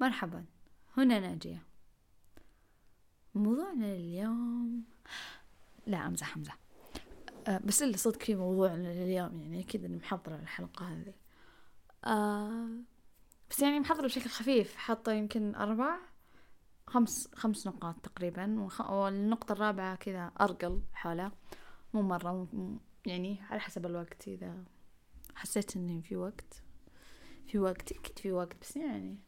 مرحبا. هنا ناجية. موضوعنا اليوم لا أمزح أمزح. أه بس اللي صدق في موضوعنا اليوم يعني أكيد إني محضرة الحلقة هذه. أه بس يعني محضرة بشكل خفيف. حاطة يمكن أربع خمس خمس نقاط تقريبا والنقطة الرابعة كذا أرقل حولها. مو مرة يعني على حسب الوقت إذا حسيت إني في وقت في وقت أكيد في وقت بس يعني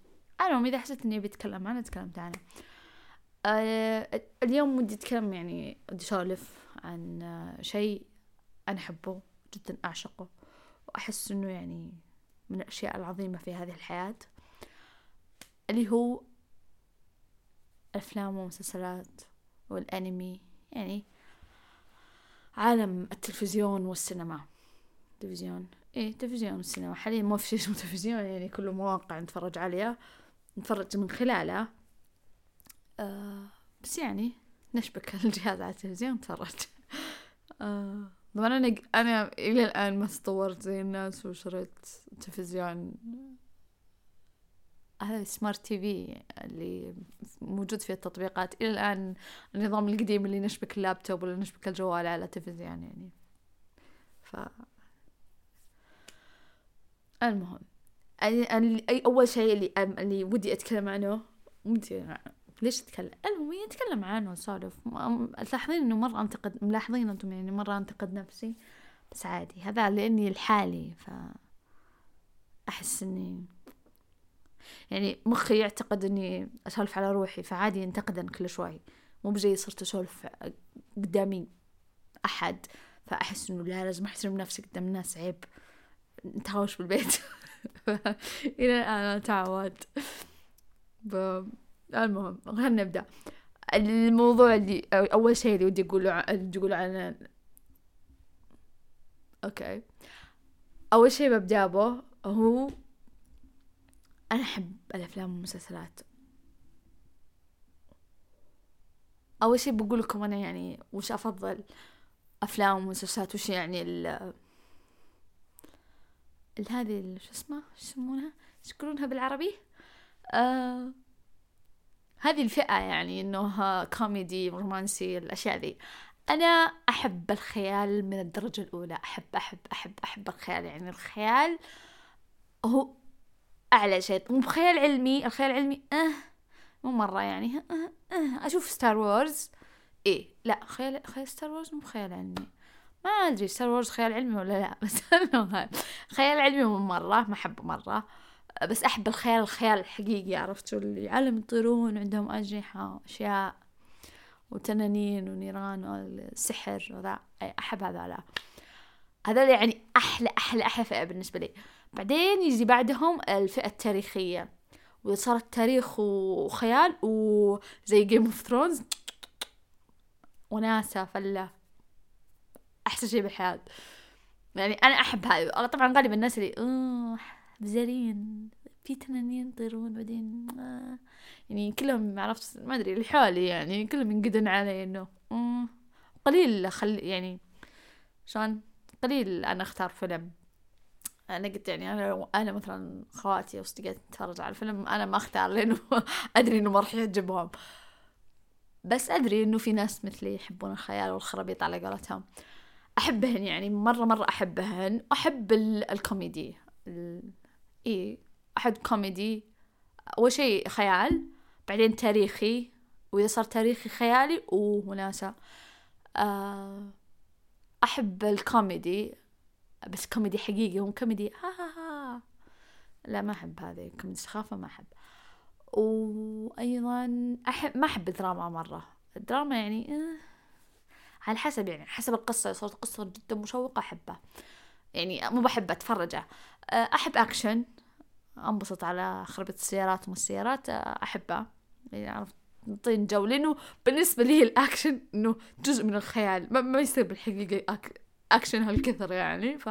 المهم إذا حسيت إني بتكلم عنه تكلمت عنه. آه اليوم ودي أتكلم يعني ودي أسولف عن آه شيء أنا أحبه جدا أعشقه. وأحس إنه يعني من الأشياء العظيمة في هذه الحياة اللي هو الأفلام والمسلسلات والأنمي يعني عالم التلفزيون والسينما. تلفزيون. إيه تلفزيون والسينما. حاليا ما في شيء اسمه تلفزيون يعني كله مواقع نتفرج عليها. نتفرج من خلالها آه بس يعني نشبك الجهاز على التلفزيون نتفرج آه طبعا أنا أنا إلى الآن ما تطورت زي الناس وشريت تلفزيون. هذا سمارت تي في اللي موجود في التطبيقات. إلى الآن النظام القديم اللي نشبك اللابتوب ولا نشبك الجوال على التلفزيون يعني. ف المهم. أي أول شيء اللي اللي ودي أتكلم عنه ودي ليش أتكلم؟ المهم أتكلم عنه وأسولف تلاحظين إنه مرة أنتقد ملاحظين أنتم يعني مرة أنتقد نفسي. بس عادي هذا لأني لحالي ف أحس إني يعني مخي يعتقد إني أسولف على روحي فعادي ينتقدن كل شوي. مو بزي صرت أسولف قدامي أحد فأحس إنه لا لازم أحترم نفسي قدام الناس عيب. نتهاوش بالبيت. إلى الآن أنا تعودت. المهم خلينا نبدأ. الموضوع اللي أول شيء اللي ودي أقوله ودي أقوله عنه. أوكي. أول شيء ببدأ به هو أنا أحب الأفلام والمسلسلات. أول شيء بقول لكم أنا يعني وش أفضل؟ أفلام ومسلسلات وش يعني ال هذه شو اسمه يسمونها؟ شو يقولونها بالعربي؟ آه هذه الفئة يعني إنه كوميدي رومانسي الأشياء ذي. أنا أحب الخيال من الدرجة الأولى. أحب أحب أحب أحب الخيال. يعني الخيال هو أعلى شيء. مو بخيال علمي. الخيال العلمي أه مو مرة يعني. أه أه أشوف Star Wars إيه لا خيال خيال Star Wars مو بخيال علمي. ما أدري Star Wars خيال علمي ولا لا بس خيال علمي مرة ما أحبه مرة. بس أحب الخيال الخيال الحقيقي عرفت شو؟ اللي عالم يطيرون عندهم أجنحة واشياء وتنانين ونيران والسحر وذا. أحب هذا هذول يعني أحلى أحلى أحلى فئة بالنسبة لي. بعدين يجي بعدهم الفئة التاريخية. وإذا صارت تاريخ وخيال وزي Game of Thrones وناسة فلة. أحسن شيء بالحياة. يعني أنا أحب هذا طبعا غالبا الناس اللي أوه بزارين في تنانين يطيرون بعدين. آه. يعني كلهم عرفت ما أدري لحالي يعني كلهم ينقدن علي إنه. قليل خل يعني شلون؟ قليل أنا أختار فيلم. أنا قلت يعني أنا أنا مثلا خواتي واصدقائي نتفرج على الفيلم أنا ما أختار لأنه أدري إنه ما راح يعجبهم. بس أدري إنه في ناس مثلي يحبون الخيال والخرابيط على قولتهم. أحبهن يعني مرة مرة أحبهن. أحب الكوميدي. إيه أحب كوميدي. أول شيء خيال بعدين تاريخي. وإذا صار تاريخي خيالي ووناسة آه، أحب الكوميدي. بس كوميدي حقيقي مو كوميدي. ها ها ها. لا ما أحب هذه. كوميدي سخافة ما أحب. وأيضا أحب ما أحب الدراما مرة. الدراما يعني آه على حسب يعني حسب القصة صارت قصة جدا مشوقة أحبها. يعني مو بحب أتفرجه أه، أحب أكشن. أنبسط على خربة السيارات وما السيارات أه، أحبها. يعني عرفت؟ تعطين جو. لأنه بالنسبة لي الأكشن إنه جزء من الخيال. ما, ما يصير بالحقيقة أك... أكشن هالكثر يعني. ف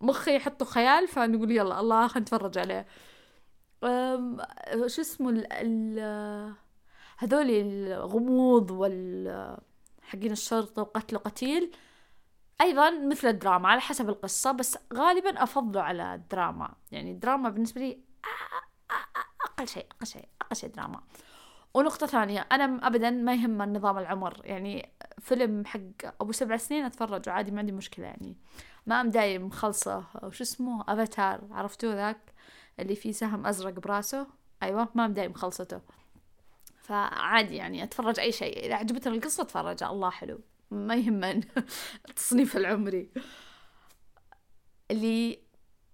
مخي يحطه خيال فنقول يلا الله خلينا نتفرج عليه. شو اسمه ال هذول الغموض وال حقين الشرطة وقتل قتيل أيضا مثل الدراما على حسب القصة بس غالبا أفضله على الدراما. يعني الدراما بالنسبة لي أقل شيء أقل شيء أقل شيء دراما. ونقطة ثانية أنا أبدا ما يهم النظام العمر. يعني فيلم حق أبو سبع سنين أتفرج عادي ما عندي مشكلة يعني. ما أم دايم مخلصة وش اسمه؟ أفاتار عرفتوه ذاك؟ اللي فيه سهم أزرق براسه. أيوة ما أم دايم مخلصته فعادي يعني أتفرج أي شيء إذا عجبتني القصة أتفرج الله حلو. ما يهمن التصنيف العمري اللي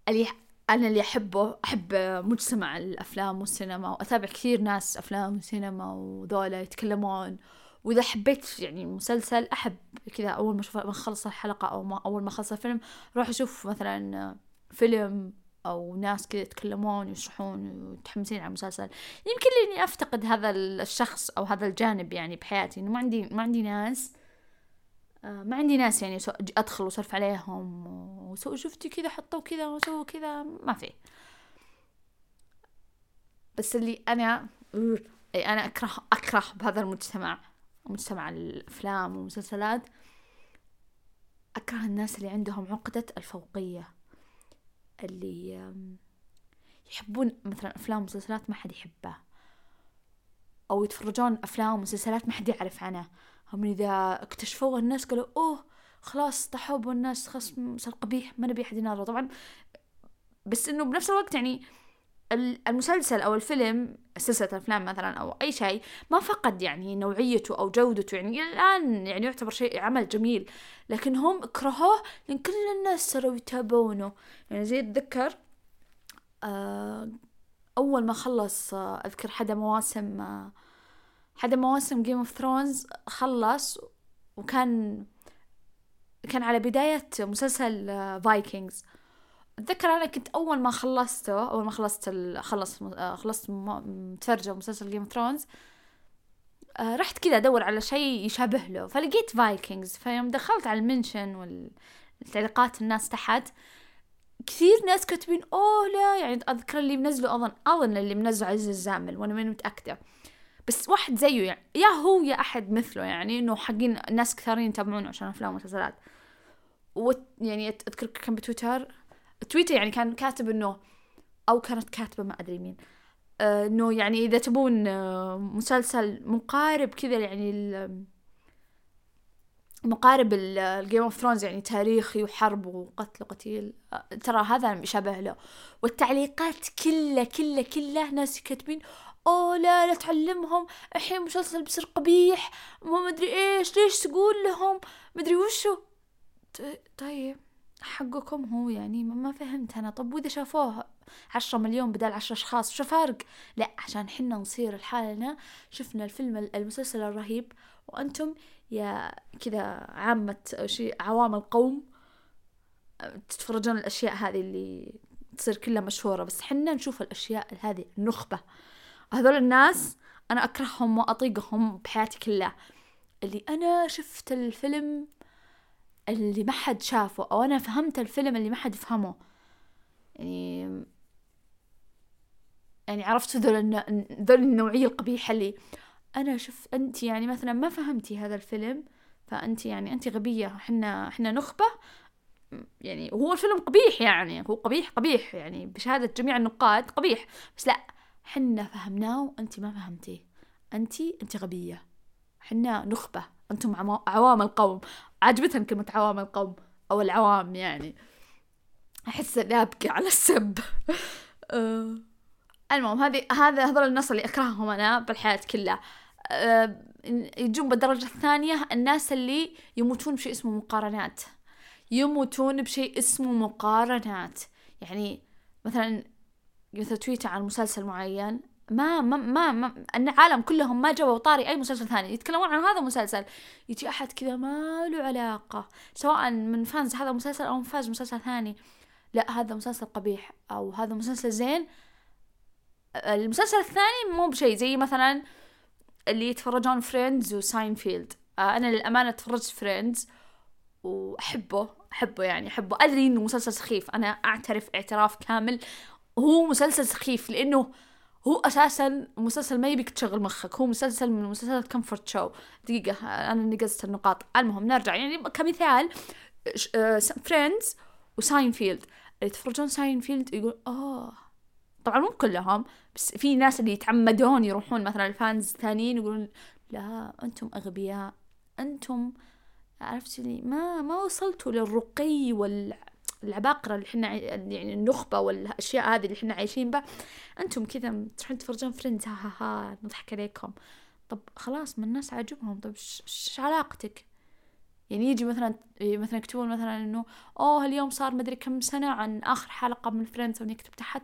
اللي أنا اللي أحبه أحب مجتمع الأفلام والسينما وأتابع كثير ناس أفلام وسينما وذولا يتكلمون. وإذا حبيت يعني مسلسل أحب كذا أول ما أشوف ما أخلص الحلقة أو ما أول ما أخلص الفيلم أروح أشوف مثلا فيلم أو ناس كذا يتكلمون ويشرحون ومتحمسين على المسلسل. يمكن لأني أفتقد هذا الشخص أو هذا الجانب يعني بحياتي إنه ما عندي ما عندي ناس. آه، ما عندي ناس يعني أدخل وسولف عليهم وسو شفتي كذا حطوا كذا وسووا كذا ما في. بس اللي أنا أنا اكره أكره بهذا المجتمع مجتمع الأفلام والمسلسلات. أكره الناس اللي عندهم عقدة الفوقية. اللي يحبون مثلا أفلام ومسلسلات ما حد يحبها أو يتفرجون أفلام ومسلسلات ما حد يعرف عنها. هم إذا اكتشفوها الناس قالوا أوه خلاص تحب والناس خلاص صار قبيح ما نبي أحد يناظره. طبعا بس إنه بنفس الوقت يعني المسلسل أو الفيلم سلسلة الأفلام مثلا أو أي شيء ما فقد يعني نوعيته أو جودته. يعني الآن يعني يعتبر شيء عمل جميل. لكن هم كرهوه لأن كل الناس صاروا يتابعونه. يعني زي أتذكر آه، أول ما خلص آه، أذكر إحدى مواسم آه، إحدى مواسم Game of Thrones خلص وكان كان على بداية مسلسل Vikings أتذكر أنا كنت أول ما خلصته أول ما خلصت ال... خلص خلصت متفرجة مسلسل Game of Thrones رحت كذا أدور على شيء يشابه له فلقيت Vikings فيوم دخلت على ال mention والتعليقات الناس تحت كثير ناس كاتبين أوه لا يعني أذكر اللي منزله أظن أظن اللي منزله عزيز الزامل وأنا ماني متأكدة بس واحد زيه يعني يا هو يا أحد مثله يعني إنه حقين ناس كثيرين يتابعونه عشان أفلام ومسلسلات و يعني اذكر كان بتويتر تويتر يعني كان كاتب إنه أو كانت كاتبة ما أدري مين آه إنه يعني إذا تبون آه مسلسل مقارب كذا يعني مقارب ال Game of Thrones يعني تاريخي وحرب وقتل وقتيل آه، ترى هذا يشابه له. والتعليقات كلها كلها كلها ناس كاتبين أوه لا لا تعلمهم الحين مسلسل بيصير قبيح ما مدري إيش ليش تقول لهم؟ مدري وشو. طيب. حقكم هو يعني ما فهمت أنا. طب وإذا شافوه عشرة مليون بدل عشرة أشخاص شو فارق؟ لا عشان حنا نصير لحالنا شفنا الفيلم المسلسل الرهيب وأنتم يا كذا عامة شيء عوام القوم تتفرجون الأشياء هذه اللي تصير كلها مشهورة. بس حنا نشوف الأشياء هذه النخبة. هذول الناس أنا أكرههم وأطيقهم بحياتي كلها. اللي أنا شفت الفيلم اللي ما حد شافه أو أنا فهمت الفيلم اللي ما حد فهمه. يعني يعني عرفت ذول ذول النوعية القبيحة اللي أنا شف أنت يعني مثلا ما فهمتي هذا الفيلم فأنت يعني أنت غبية إحنا إحنا نخبة. يعني هو الفيلم قبيح يعني هو قبيح قبيح يعني بشهادة جميع النقاد قبيح. بس لا حنا فهمناه وأنت ما فهمتيه. أنت أنت غبية. حنا نخبة. أنتم عوام القوم. عجبتني كلمة عوام القوم أو العوام يعني. أحس اني ابكي على السب. آه، المهم هذه هذا هذول الناس اللي أكرههم أنا بالحياة كلها. آه، يجون بالدرجة الثانية الناس اللي يموتون بشيء اسمه مقارنات. يموتون بشيء اسمه مقارنات. يعني مثلا مثل تويتر عن مسلسل معين ما ما ما, ما العالم كلهم ما جابوا طاري أي مسلسل ثاني يتكلمون عن هذا المسلسل. يجي أحد كذا ما له علاقة سواء من fans هذا المسلسل أو من fans مسلسل ثاني. لا هذا مسلسل قبيح أو هذا مسلسل زين. المسلسل الثاني مو بشيء زي مثلا اللي يتفرجون Friends و Seinfeld آه أنا للأمانة تفرجت Friends وأحبه أحبه يعني أحبه. أدري إنه مسلسل سخيف أنا أعترف اعتراف كامل. هو مسلسل سخيف لأنه هو أساسا مسلسل ما يبيك تشغل مخك هو مسلسل من مسلسلات comfort show دقيقة أنا نقزت النقاط. المهم نرجع. يعني كمثال Friends و Seinfeld اللي يتفرجون ساينفيلد يقول آه. طبعا مو كلهم بس في ناس اللي يتعمدون يروحون مثلا ال fans ثانيين يقولون لا أنتم أغبياء. أنتم عرفت لي ما ما وصلتوا للرقي والعباقرة اللي إحنا يعني النخبة والأشياء هذه اللي إحنا عايشين بها أنتم كذا تروحون تفرجون Friends ها ها ها نضحك عليكم. طب خلاص ما الناس عاجبهم. طب إيش علاقتك؟ يعني يجي مثلا مثلا يكتبون مثلا إنه أوه اليوم صار مدري كم سنة عن آخر حلقة من Friends ونكتب تحت.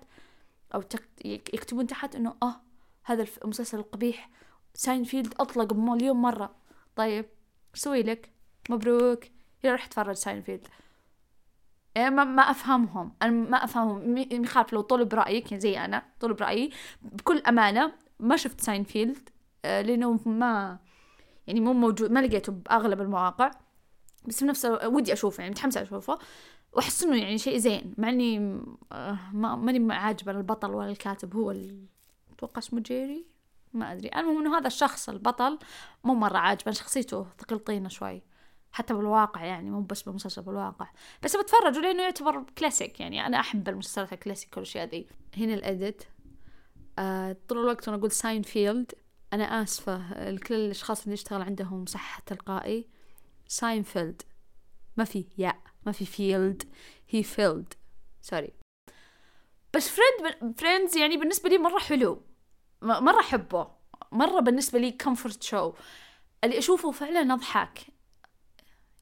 أو يكتبون تحت إنه آه هذا المسلسل القبيح. ساينفيلد أطلق مليون مرة. طيب سوي لك؟ مبروك. يلا روح اتفرج ساينفيلد. ما, ما أفهمهم. أنا ما أفهمهم. يخالف لو طلب رايك زي أنا طلب رايي بكل أمانة ما شفت ساينفيلد آه، لأنه ما يعني مو موجود ما لقيته بأغلب المواقع. بس في نفس ودي أشوفه يعني متحمسه أشوفه. وأحس إنه يعني شيء زين مع إني آه، ما ماني عاجبه البطل ولا الكاتب. هو أتوقع اسمه جيري؟ ما أدري. المهم إنه هذا الشخص البطل مو مرة عاجبه. شخصيته ثقيل طينه شوي. حتى بالواقع يعني مو بس بالمسلسل بالواقع. بس بتفرج لأنه يعتبر كلاسيك يعني. أنا أحب المسلسلات الكلاسيك والاشياء ذي هنا ال edit. آه طول الوقت وأنا أقول ساينفيلد أنا آسفة لكل الأشخاص اللي يشتغل عندهم صحة تلقائي. ساينفيلد ما في يا ما في feld هي feld sorry بس Friend Friends يعني بالنسبة لي مرة حلو. مرة أحبه. مرة بالنسبة لي comfort show اللي أشوفه فعلا أضحك.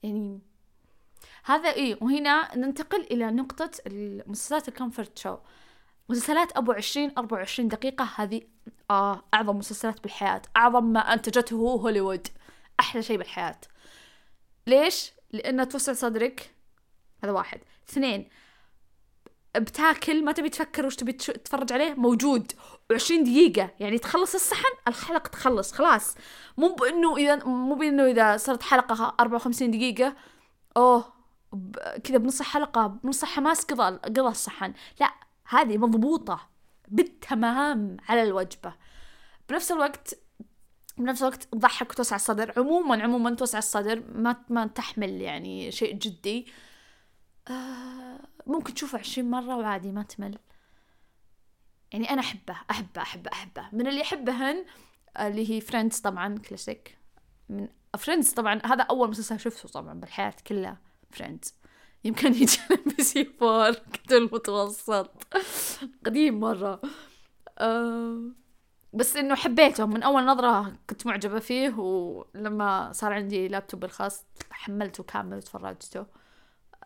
يعني هذا إيه وهنا ننتقل إلى نقطة المسلسلات الكومفورت شو. مسلسلات أبو عشرين أربعة وعشرين دقيقة هذه آه أعظم مسلسلات بالحياة أعظم ما أنتجته هوليوود أحلى شيء بالحياة. ليش؟ لأنها توسع صدرك. هذا واحد. اثنين بتاكل ما تبي تفكر وش تبي تتفرج عليه موجود. و20 دقيقة يعني تخلص الصحن الحلقة تخلص خلاص. مو بانه إذا مو بإنه إذا صارت حلقة 54 دقيقة أوه كذا بنص الحلقة بنص حماس قضى قضى الصحن. لا هذه مضبوطة بالتمام على الوجبة. بنفس الوقت بنفس الوقت تضحك وتوسع الصدر. عموما عموما توسع الصدر ما ما تحمل يعني شيء جدي. آه ممكن تشوفه عشرين مرة وعادي ما تمل. يعني أنا أحبه أحبه أحبه أحبه. من اللي أحبهن اللي هي فريندز طبعا كلاسيك. من فريندز طبعا هذا أول مسلسل شفته طبعا بالحياة كلها فريندز يمكن يجي MBC 4 كنت المتوسط. قديم مرة. أه بس إنه حبيته من أول نظرة كنت معجبة فيه ولما صار عندي لابتوب الخاص حملته كامل وتفرجته.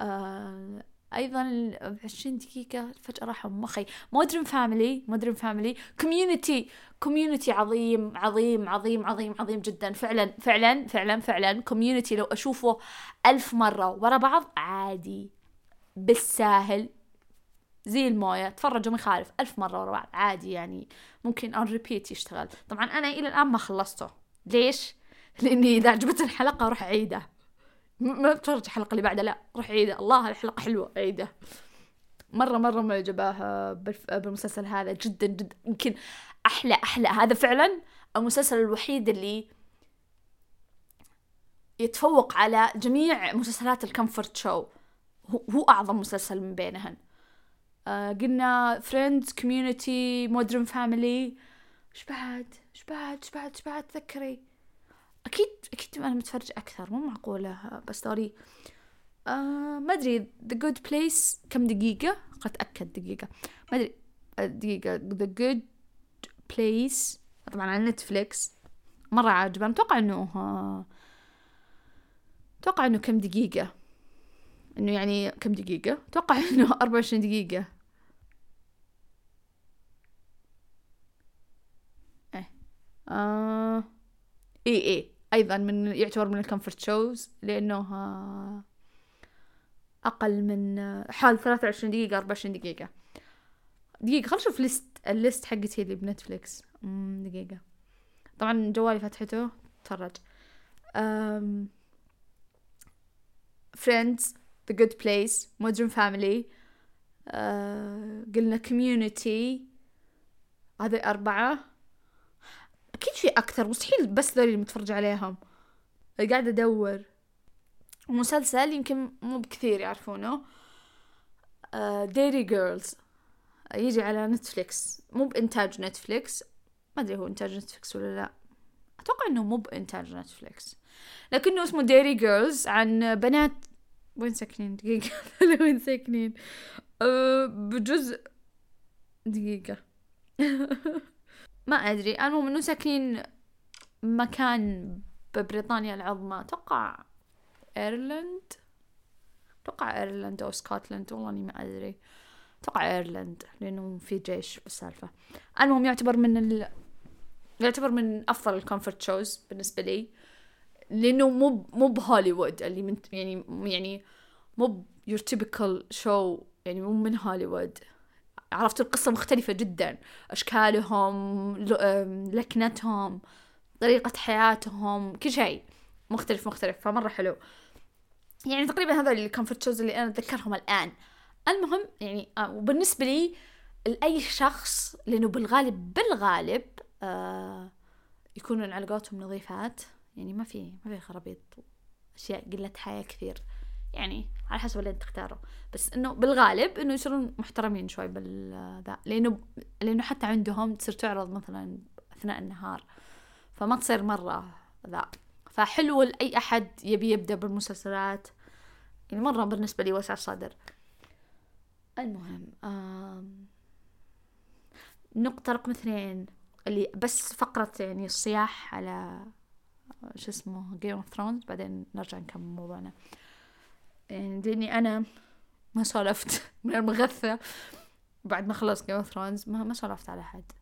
أه أيضا عشرين دقيقة فجأة راحوا مخي. مودرن فاميلي مودرن فاميلي كوميونتي كوميونتي عظيم عظيم عظيم عظيم عظيم جدا. فعلا فعلا فعلا فعلا كوميونتي لو أشوفه ألف مرة ورا بعض عادي. بالساهل. زي الموية تفرجوا ما يخالف. ألف مرة ورا بعض عادي يعني. ممكن on repeat يشتغل. طبعا أنا إلى الآن ما خلصته. ليش؟ لأني إذا عجبتني الحلقة أروح أعيدها. ما بتفرج الحلقة اللي بعدها لا. روح عيدها الله الحلقة حلوة. عيدها مرة مرة معجبة بالمسلسل هذا. جدا جدا. يمكن أحلى أحلى. هذا فعلا المسلسل الوحيد اللي يتفوق على جميع مسلسلات ال comfort show. هو أعظم مسلسل من بينهن. آه قلنا فريندز كوميونتي مودرن فاميلي إيش بعد؟ إيش بعد؟ إيش بعد؟ إيش بعد؟ تذكري. أكيد أكيد أنا متفرج أكثر مو معقولة بس ستوري آه ما أدري ذا جود بليس كم دقيقة؟ قد اتاكد دقيقة. ما آه، دقيقة. ذا جود بليس طبعا على نتفليكس مرة عاجبة. أتوقع إنه أتوقع إنه كم دقيقة؟ إنه يعني كم دقيقة؟ أتوقع إنه 24 دقيقة. إيه. آه. إي إي. أيضا من يعتبر من ال comfort shows لأنه أقل من حال 23 دقيقة 24 دقيقة. دقيقة خل نشوف list ال list حقتي اللي بنتفليكس. دقيقة. طبعا جوالي فتحته تفرج. فريندز ذا جود بليس مودرن فاميلي قلنا كوميونتي هذه أربعة. أكيد في أكثر مستحيل بس ذولي متفرج عليهم. قاعدة أدور. مسلسل يمكن مو بكثير يعرفونه. ديري uh, جيرلز يجي على نتفليكس. مو بإنتاج نتفليكس. ما أدري هو إنتاج نتفليكس ولا لا. أتوقع إنه مو بإنتاج نتفليكس. لكنه اسمه ديري جيرلز عن بنات وين ساكنين؟ دقيقة. وين ساكنين؟ أه بجزء دقيقة. ما أدري. المهم إنه ساكنين مكان ببريطانيا العظمى. أتوقع Ireland أتوقع Ireland أو Scotland والله إني ما أدري. أتوقع Ireland لأنه في جيش بالسالفة. المهم يعتبر من ال... يعتبر من أفضل ال comfort shows بالنسبة لي. لأنه مو مو بهوليوود اللي من يعني يعني مو your typical show يعني مو من هوليوود. عرفت القصة مختلفة جدا. أشكالهم لكنتهم طريقة حياتهم كل شيء مختلف مختلف فمرة حلو. يعني تقريبا هذول ال comfort shows اللي أنا أتذكرهم الآن. المهم يعني آه وبالنسبة لي لأي شخص لأنه بالغالب بالغالب آه يكونون علاقاتهم نظيفات. يعني ما في ما في خرابيط أشياء قلة حياة كثير. يعني على حسب اللي انت تختاره. بس إنه بالغالب إنه يصيرون محترمين شوي بالذا لأنه لأنه حتى عندهم تصير تعرض مثلا أثناء النهار فما تصير مرة ذا. فحلو لأي أحد يبي يبدأ بالمسلسلات. يعني مرة بالنسبة لي وسع الصدر. المهم. نقطة رقم اثنين اللي بس فقرة يعني الصياح على شو اسمه جيم اوف ثرونز بعدين نرجع نكمل موضوعنا. يعني لاني أنا ما سولفت من المغثة. بعد ما خلص جيم اوف ثرونز ما سولفت على حد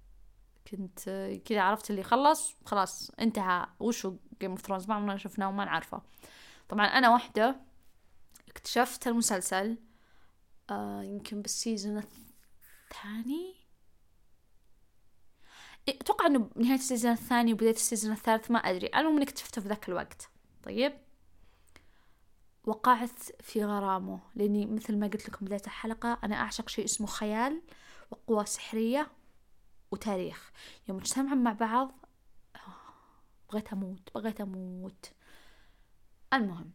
كنت كذا عرفت اللي خلص خلاص انتهى. وشو جيم اوف ثرونز ما عمرنا شفناه وما نعرفه. طبعا أنا واحدة اكتشفت المسلسل آه يمكن بال season الثاني. أتوقع إنه بنهاية ال season الثاني وبداية ال season الثالث ما أدري. المهم إني اكتشفته في ذاك الوقت. طيب؟ وقعت في غرامه لأني مثل ما قلت لكم بداية الحلقة أنا أعشق شيء اسمه خيال وقوة سحرية وتاريخ. يوم اجتمعوا مع بعض بغيت أموت بغيت أموت. المهم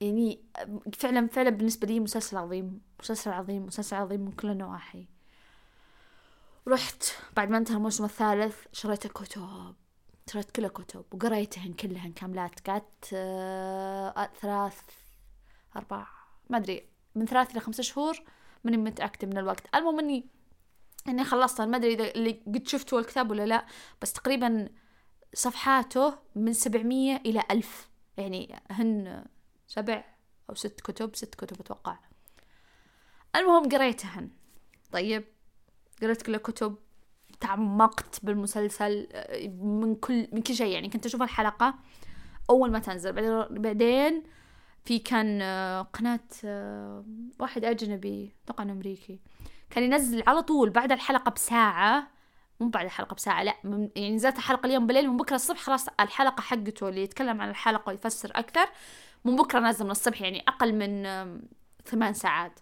يعني فعلا فعلا بالنسبة لي مسلسل عظيم مسلسل عظيم مسلسل عظيم من كل النواحي. رحت بعد ما انتهى الموسم الثالث شريت كتب شريت كل الكتب وقريتهن كلهن كاملات. قعدت آه ثلاث أربع ما أدري من ثلاث إلى خمسة شهور ماني متأكدة من الوقت. المهم إني إني خلصت ما أدري إذا اللي قد شفتوا الكتاب ولا لا بس تقريبا صفحاته من سبعمية إلى ألف. يعني هن سبع أو ست كتب ست كتب أتوقع. المهم قريتهن. طيب قريت كل الكتب. تعمقت بالمسلسل من كل من كل شيء. يعني كنت أشوف الحلقة أول ما تنزل. بعدين في كان قناة واحد أجنبي أتوقع أمريكي كان ينزل على طول بعد الحلقة بساعة. مو بعد الحلقة بساعة لا يعني نزلت الحلقة اليوم بالليل. من بكرة الصبح خلاص الحلقة حقته اللي يتكلم عن الحلقة ويفسر أكثر من بكرة نازل من الصبح يعني أقل من ثمان ساعات.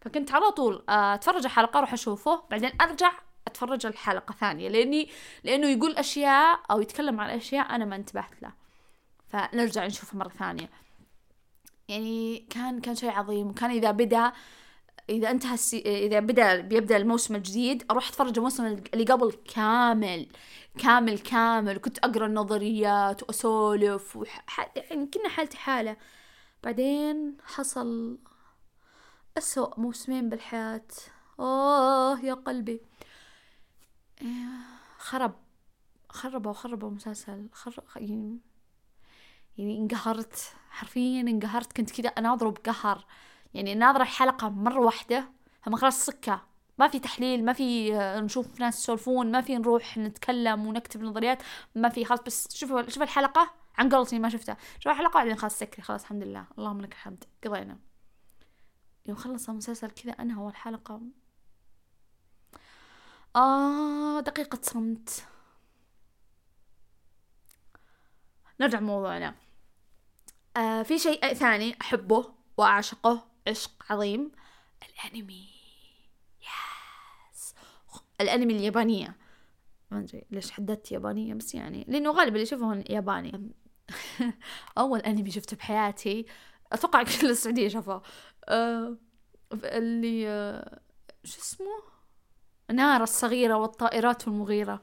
فكنت على طول أتفرج الحلقة أروح أشوفه. بعدين أرجع أتفرج الحلقة ثانية لأني لأنه يقول أشياء أو يتكلم عن أشياء أنا ما انتبهت له. فنرجع نشوفه مرة ثانية. يعني كان كان شيء عظيم. وكان إذا بدأ إذا انتهى السي... إذا بدا بيبدأ الموسم الجديد أروح أتفرج الموسم اللي قبل كامل. كامل كامل. كنت أقرأ النظريات وأسولف وح... يعني كنا حالتي حالة. بعدين حصل أسوأ موسمين بالحياة. آه يا قلبي. خرب خربوا خربوا المسلسل خرب يعني يعني انقهرت حرفيا انقهرت كنت كذا اناظره بقهر يعني ناظرة الحلقة مرة واحدة هم خلاص سكة. ما في تحليل ما في نشوف ناس يسولفون ما في نروح نتكلم ونكتب نظريات ما في خلاص بس شوف شوف الحلقة عن قلتي ما شفتها. شوف الحلقة بعدين خلاص سكري خلاص الحمد لله. اللهم لك الحمد. قضينا. يوم خلص المسلسل كذا أنهى الحلقة آه دقيقة صمت. نرجع موضوعنا آه في شيء ثاني أحبه وأعشقه عشق عظيم. الأنمي. ياس الأنمي اليابانية. ما أدري ليش حددت يابانية بس يعني لأنه غالبا اللي يشوفون ياباني. أول أنمي شفته بحياتي. أتوقع كل السعودية شافوه آه اللي آه شو اسمه؟ نار الصغيرة والطائرات المغيرة.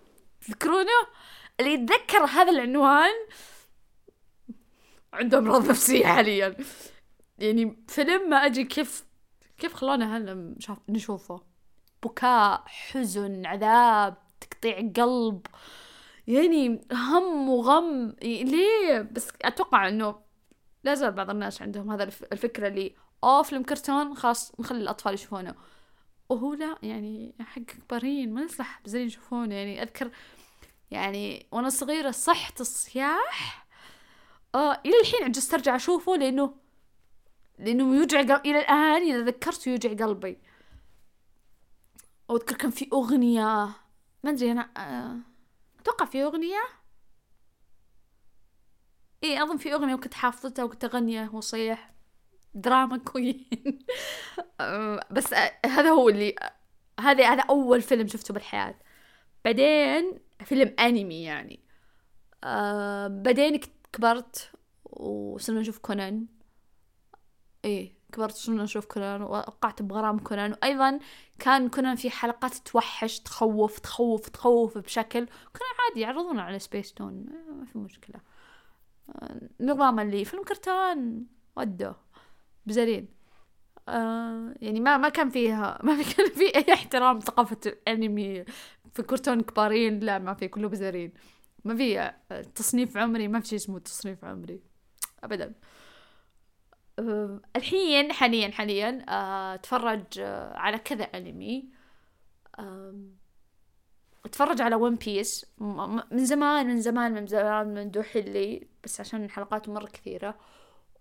تذكرونه؟ اللي يتذكر هذا العنوان عنده أمراض نفسية حاليا. يعني فيلم ما أجي كيف كيف خلونا هلا نشوفه. بكاء حزن عذاب تقطيع قلب. يعني هم وغم. ليه؟ بس أتوقع أنه لا زال بعض الناس عندهم هذا الفكرة اللي أوه فيلم كرتون خلاص نخلي الأطفال يشوفونه. وهو لا يعني حق كبارين ما يصلح بزين يشوفونه يعني أذكر يعني وأنا صغيرة صحت الصياح آه إلى الحين عجزت أرجع أشوفه لأنه لأنه يوجع قلبي إلى الآن إذا ذكرته يوجع قلبي. وأذكر كان في أغنية ما أدري أنا آه، أتوقع في أغنية؟ إيه أظن في أغنية وكنت حافظتها وكنت أغنيها وصيح. drama queen. بس هذا هو اللي هذا هذا أول فيلم شفته بالحياة. بعدين فيلم أنمي يعني. بعدين كبرت وصرنا نشوف كونان. إيه كبرت صرنا نشوف كونان ووقعت بغرام كونان. وأيضا كان كونان في حلقات توحش تخوف تخوف تخوف بشكل. كونان عادي يعرضونه على سبيس تون ما في مشكلة. نظام اللي فيلم كرتون. ودوه. بزرين. آه يعني ما ما كان فيها ما كان في أي احترام ثقافة الأنمي في كرتون كبارين. لا ما في كله بزرين. ما في تصنيف عمري. ما في شيء اسمه تصنيف عمري. ابدا. أه الحين حاليا حاليا أه أتفرج أه على كذا أنمي. أتفرج على ون بيس من زمان من زمان من زمان من لي بس عشان حلقاته مرة كثيرة.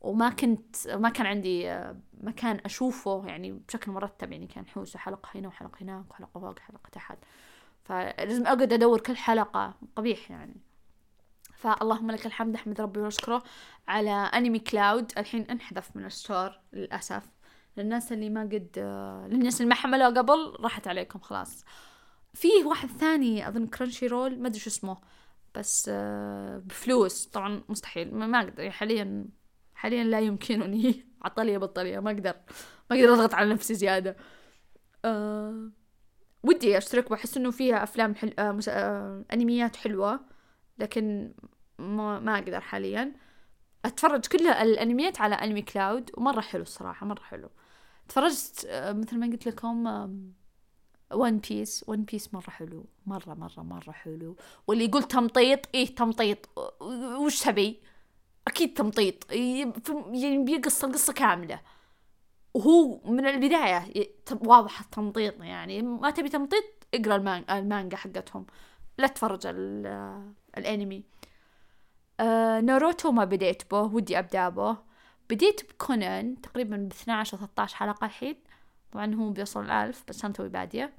وما كنت ما كان عندي مكان أشوفه يعني بشكل مرتب يعني كان حوسه حلقة هنا وحلقة هناك وحلقة فوق حلقة تحت. فلازم أقعد أدور كل حلقة قبيح يعني. فاللهم لك الحمد أحمد ربي وأشكره على أنمي كلاود. الحين انحذف من ال store للأسف. للناس اللي ما قد للناس اللي ما حملوه قبل راحت عليكم خلاص. في واحد ثاني أظن كرانشي رول ما أدري شو اسمه بس بفلوس. طبعا مستحيل ما أقدر حاليا حاليا لا يمكنني عطلية بطلية ما أقدر ما أقدر أضغط على نفسي زيادة. أه ودي أشترك بحس إنه فيها أفلام حل... آه مس... آه أنميات حلوة لكن ما, ما أقدر حاليا. أتفرج كل الأنميات على أنمي كلاود ومرة حلو الصراحة مرة حلو. تفرجت آه مثل ما قلت لكم One Piece One Piece مرة حلو مرة مرة مرة حلو. واللي يقول تمطيط إيه تمطيط. وش تبي؟ أكيد تمطيط. يعني بيقص القصة كاملة. وهو من البداية واضح التمطيط يعني. ما تبي تمطيط اقرأ المانجا حقتهم. لا تفرج الأنمي. آه ناروتو ما بديت به ودي أبدأ به. بديت بكونان تقريبا ب 12 أو 13 حلقة الحين. طبعا هو بيوصل الألف بس أنا توي بادية.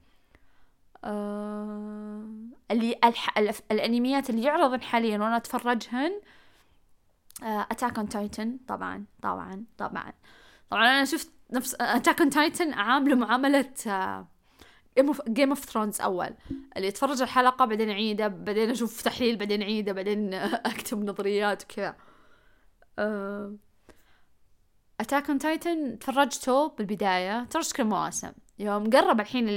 آه اللي الح... الأنميات اللي يعرضن حاليا وأنا أتفرجهن Attack on Titan طبعا طبعا طبعا. طبعا أنا شفت نفس Attack on Titan عامله معاملة Game of Thrones أول. اللي اتفرج الحلقة بعدين اعيده بعدين أشوف تحليل بعدين اعيده بعدين أكتب نظريات وكذا. Attack on Titan تفرجته بالبداية. تفرجت كل المواسم يوم قرب الحين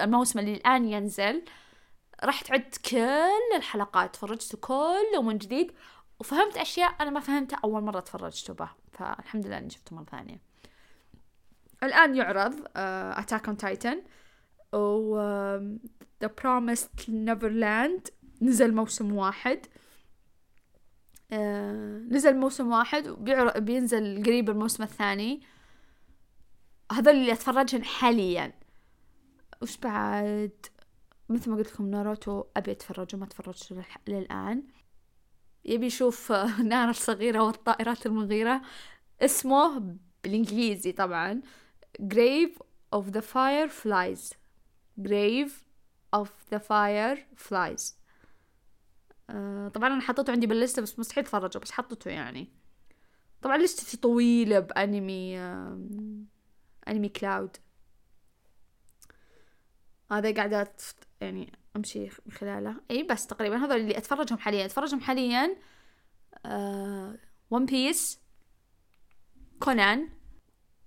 الموسم اللي الآن ينزل رحت عدت كل الحلقات. تفرجته كله من جديد. وفهمت أشياء أنا ما فهمتها أول مرة تفرجته به فالحمد لله إني شفته مرة ثانية. الآن يعرض Attack on Titan و The Promised Neverland نزل موسم واحد. uh, نزل موسم واحد وبينزل قريب الموسم الثاني. هذول اللي اتفرجهن حاليا. وش بعد؟ مثل ما قلت لكم ناروتو أبي اتفرجه ما تفرجت للآن. يبي يشوف نار الصغيرة والطائرات المغيرة. اسمه بالإنجليزي طبعا grave of the fireflies grave of the fireflies آه طبعا أنا حطيته عندي بال list ة بس مستحيل أتفرجه بس حطيته يعني. طبعا list ي طويلة بأنمي آه Anime Cloud. هذا قاعدة يعني أمشي من خلاله. إي بس تقريبا هذول اللي أتفرجهم حاليا. أتفرجهم حاليا One Piece كونان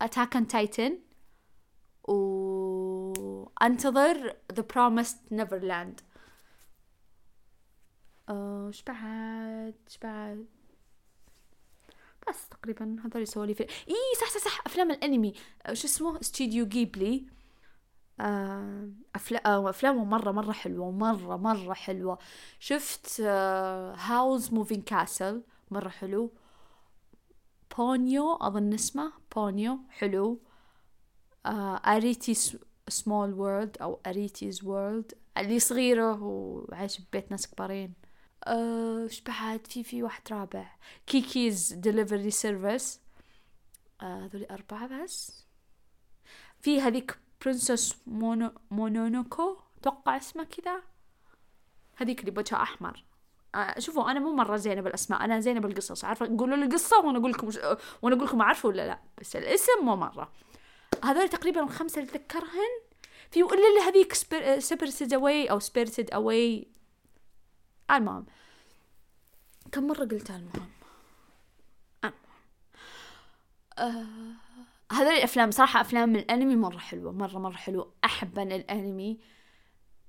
Attack on Titan و أنتظر The Promised Neverland. آه، إيش بعد؟ إيش بعد؟ بس تقريبا هذول سواليف إي صح صح صح أفلام الأنمي. آه، شو اسمه؟ استوديو جيبلي أفلا... أفلامه مرة مرة حلوة مرة مرة حلوة. شفت Howl's Moving Castle مرة حلو. بونيو أظن اسمه بونيو حلو. Arrietty small world أو Arrietty's world اللي صغيرة وعايش ببيت ناس كبارين. إيش أه بعد؟ في في واحد رابع. Kiki's Delivery Service هذول أربعة بس. في هذيك Princess Mono Mononoko توقع اسمه كذا. هذيك اللي بوجهها أحمر. آه شوفوا أنا مو مرة زينة بالأسماء أنا زينة بالقصص. عارفة قولوا لي القصة وأنا أقول لكم وأنا أقول لكم أعرفه ولا لا بس الاسم مو مرة. هذول تقريبا الخمسة اللي أتذكرهن في إلا هذيك Spirited Away أو Spirited Away. المهم كم مرة قلت المهم؟ المهم. آه هذول الأفلام صراحة أفلام الأنمي مرة حلوة مرة مرة حلوة. أحب أنا الأنمي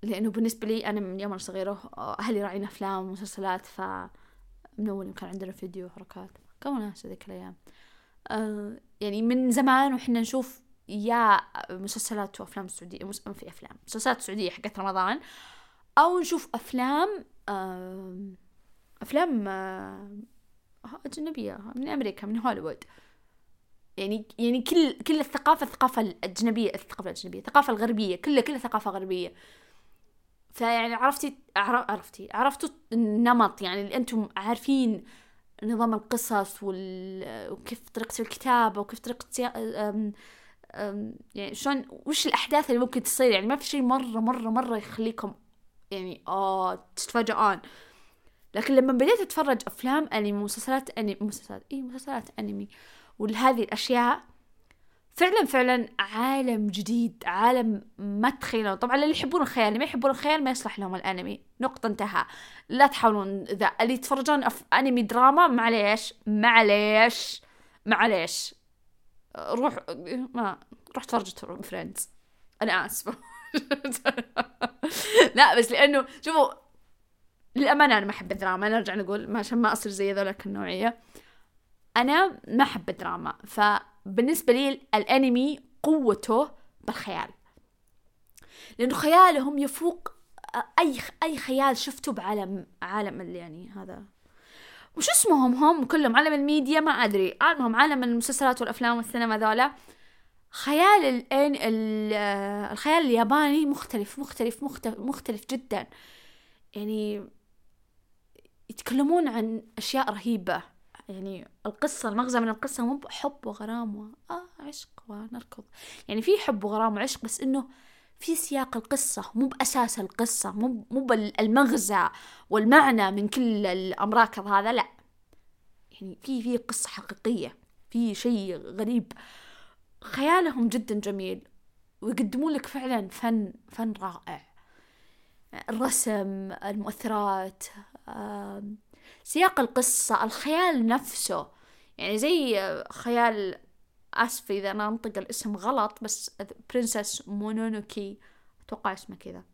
لأنه بالنسبة لي أنا من يوم أنا صغيرة أهلي راعين أفلام ومسلسلات ف من أول كان عندنا فيديو وحركات. كم ناس ذيك الأيام. آه يعني من زمان وحنا نشوف يا مسلسلات وأفلام سعودية مس... في أفلام مسلسلات سعودية حقت رمضان أو نشوف أفلام آه أفلام آه أجنبية من أمريكا من هوليوود. يعني يعني كل كل الثقافة الثقافة الأجنبية الثقافة الأجنبية الثقافة الغربية كلها كلها ثقافة غربية. فيعني عرفتي عرفتي عرفتوا النمط يعني اللي أنتم عارفين نظام القصص وال... وكيف طريقة الكتابة وكيف طريقة. يعني شلون وش الأحداث اللي ممكن تصير؟ يعني ما في شيء مرة مرة مرة يخليكم يعني آه تتفاجئون. لكن لما بديت أتفرج أفلام أنمي مسلسلات أنمي مسلسلات إيه مسلسلات أنمي. ولهذه الأشياء فعلا فعلا عالم جديد عالم ما تخيلون. طبعا اللي يحبون الخيال اللي ما يحبون الخيال ما يصلح لهم الأنمي. نقطة انتهى لا تحاولون ذا اللي يتفرجون. أنمي دراما معليش معليش معليش. روح ما روح تفرج فريندز أنا آسفة. لا بس لأنه شوفوا للأمانة أنا ما أحب الدراما. نرجع نقول عشان ما أصير زي ذولاك النوعية. أنا ما أحب الدراما فبالنسبة لي الأنمي قوته بالخيال. لأنه خيالهم يفوق أي أي خيال شفته بعالم عالم يعني هذا. وش اسمهم هم؟ كلهم عالم الميديا ما أدري. المهم عالم المسلسلات والأفلام والسينما ذولا. خيال الان الخيال الياباني مختلف مختلف مختلف, مختلف جدا. يعني يتكلمون عن أشياء رهيبة. يعني القصة المغزى من القصة مو حب وغرام و... آه عشق ونركض. يعني في حب وغرام وعشق بس إنه في سياق القصة مو بأساس القصة مو مو بالمغزى والمعنى من كل الأمراكض هذا لا. يعني في في قصة حقيقية في شيء غريب. خيالهم جدا جميل ويقدمون لك فعلا فن فن رائع. الرسم المؤثرات سياق القصة الخيال نفسه. يعني زي خيال أسف إذا أنا أنطق الاسم غلط بس برنسس مونونوكي أتوقع اسمه كذا.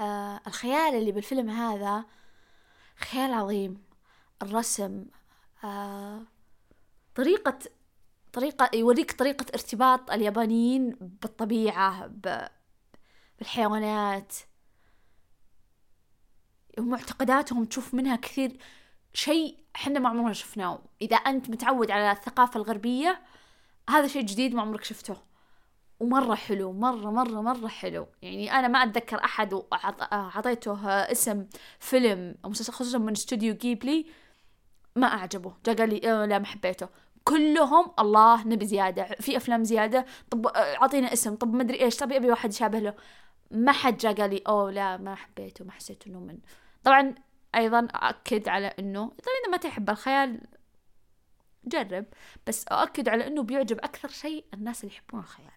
آه الخيال اللي بالفيلم هذا خيال عظيم. الرسم آه طريقة طريقة يوريك طريقة ارتباط اليابانيين بالطبيعة بالحيوانات. ومعتقداتهم تشوف منها كثير شيء إحنا ما عمرنا شفناه. إذا أنت متعود على الثقافة الغربية هذا شيء جديد ما عمرك شفته. ومرة حلو مرة مرة مرة حلو. يعني أنا ما أتذكر أحد وعطيته اسم فيلم أو مسلسل خصوصا من استوديو جيبلي ما أعجبه. جا قال لي أه لا ما حبيته. كلهم الله نبي زيادة. في أفلام زيادة. طب أعطينا اسم. طب ما أدري إيش. طب أبي واحد يشابه له. ما حد جا قال لي أوه لا ما حبيته ما حسيت إنه من طبعا أيضا أكد على إنه طبعا إذا ما تحب الخيال جرب بس أؤكد على إنه بيعجب أكثر شيء الناس اللي يحبون الخيال.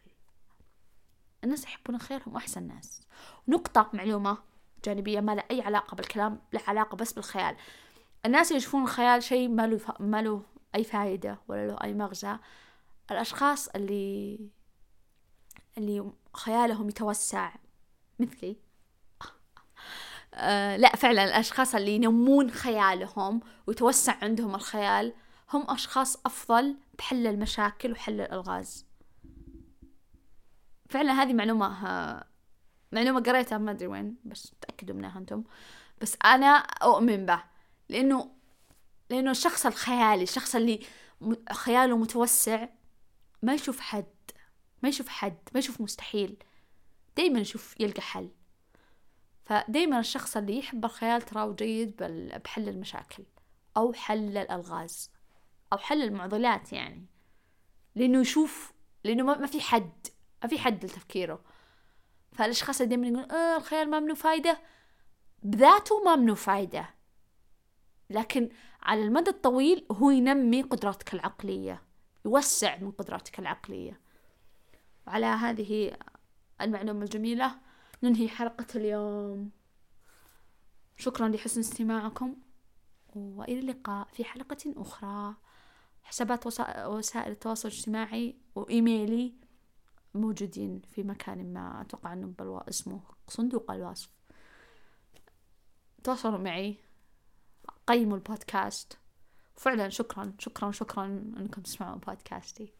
الناس اللي يحبون الخيال هم أحسن ناس. نقطة معلومة جانبية ما لها أي علاقة بالكلام له علاقة بس بالخيال. الناس اللي يشوفون الخيال شيء ما له ما له أي فائدة ولا له أي مغزى. الأشخاص اللي اللي خيالهم يتوسع مثلي. آه لا فعلا الأشخاص اللي ينمون خيالهم ويتوسع عندهم الخيال هم أشخاص أفضل بحل المشاكل وحل الألغاز. فعلا هذه معلومة آه، معلومة قريتها ما أدري وين بس تأكدوا منها أنتم. بس أنا أؤمن به لأنه لأنه الشخص الخيالي الشخص اللي خياله متوسع ما يشوف حد ما يشوف حد ما يشوف مستحيل. دايما يشوف يلقى حل. فدايما الشخص اللي يحب الخيال تراه جيد بحل المشاكل أو حل الألغاز أو حل المعضلات يعني. لأنه يشوف لأنه ما في حد ما في حد لتفكيره. فالأشخاص اللي دايما يقولون آه الخيال ما منه فايدة. بذاته ما منه فايدة. لكن على المدى الطويل هو ينمي قدراتك العقلية يوسع من قدراتك العقلية. وعلى هذه المعلومة الجميلة. ننهي حلقة اليوم. شكرا لحسن استماعكم وإلى اللقاء في حلقة أخرى. حسابات وسائل التواصل الاجتماعي وإيميلي موجودين في مكان ما أتوقع أنه بالو... اسمه صندوق الوصف. تواصلوا معي. قيموا البودكاست. فعلا شكرا شكرا شكرا أنكم تسمعون بودكاستي.